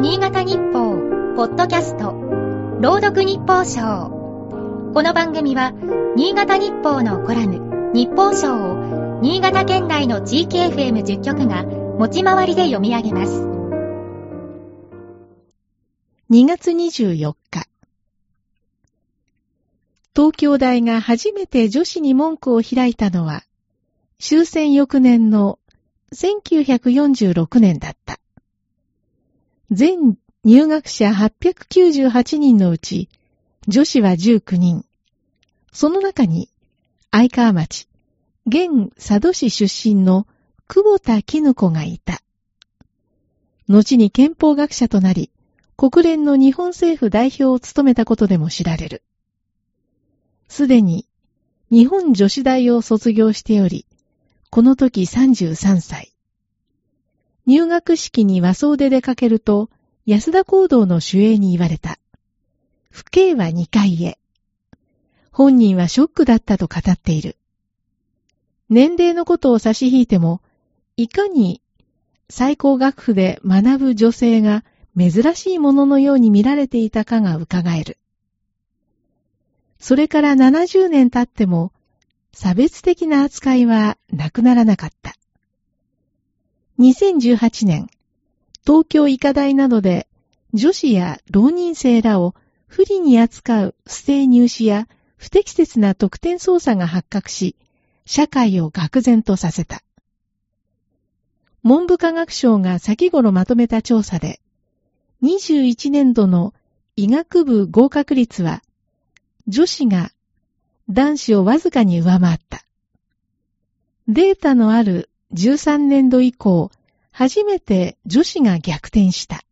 新潟日報、ポッドキャスト、朗読日報賞。この番組は、新潟日報のコラム、日報賞を、新潟県内の地域 FM10 局が、持ち回りで読み上げます。2月24日。東京大が初めて女子に文句を開いたのは、終戦翌年の1946年だった。全入学者898人のうち、女子は19人。その中に、相川町、現佐渡市出身の久保田絹子がいた。後に憲法学者となり、国連の日本政府代表を務めたことでも知られる。すでに日本女子大を卒業しており、この時33歳。入学式に和装で出かけると、安田行動の主演に言われた。不敬は2階へ。本人はショックだったと語っている。年齢のことを差し引いても、いかに最高学府で学ぶ女性が珍しいもののように見られていたかが伺える。それから70年経っても、差別的な扱いはなくならなかった。2018年、東京医科大などで女子や浪人生らを不利に扱う不正入試や不適切な得点操作が発覚し、社会を愕然とさせた。文部科学省が先頃まとめた調査で、21年度の医学部合格率は、女子が男子をわずかに上回った。データのある13年度以降、初めて女子が逆転した。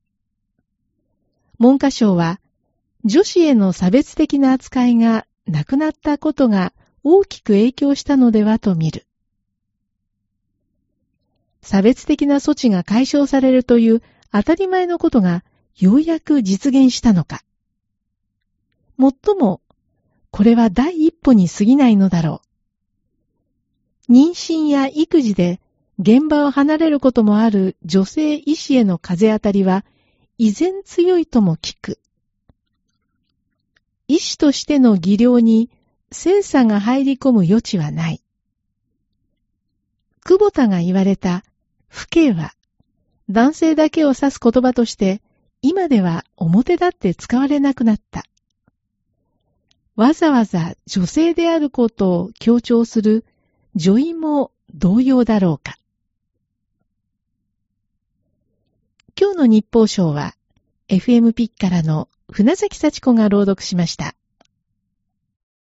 文科省は、女子への差別的な扱いがなくなったことが大きく影響したのではと見る。差別的な措置が解消されるという当たり前のことがようやく実現したのか。もっとも、これは第一歩に過ぎないのだろう。妊娠や育児で現場を離れることもある女性医師への風当たりは依然強いとも聞く。医師としての技量に精査が入り込む余地はない。久保田が言われた不敬は男性だけを指す言葉として今では表立って使われなくなった。わざわざ女性であることを強調する女医も同様だろうか。今日の日報賞は FM ピッからの船崎幸子が朗読しました。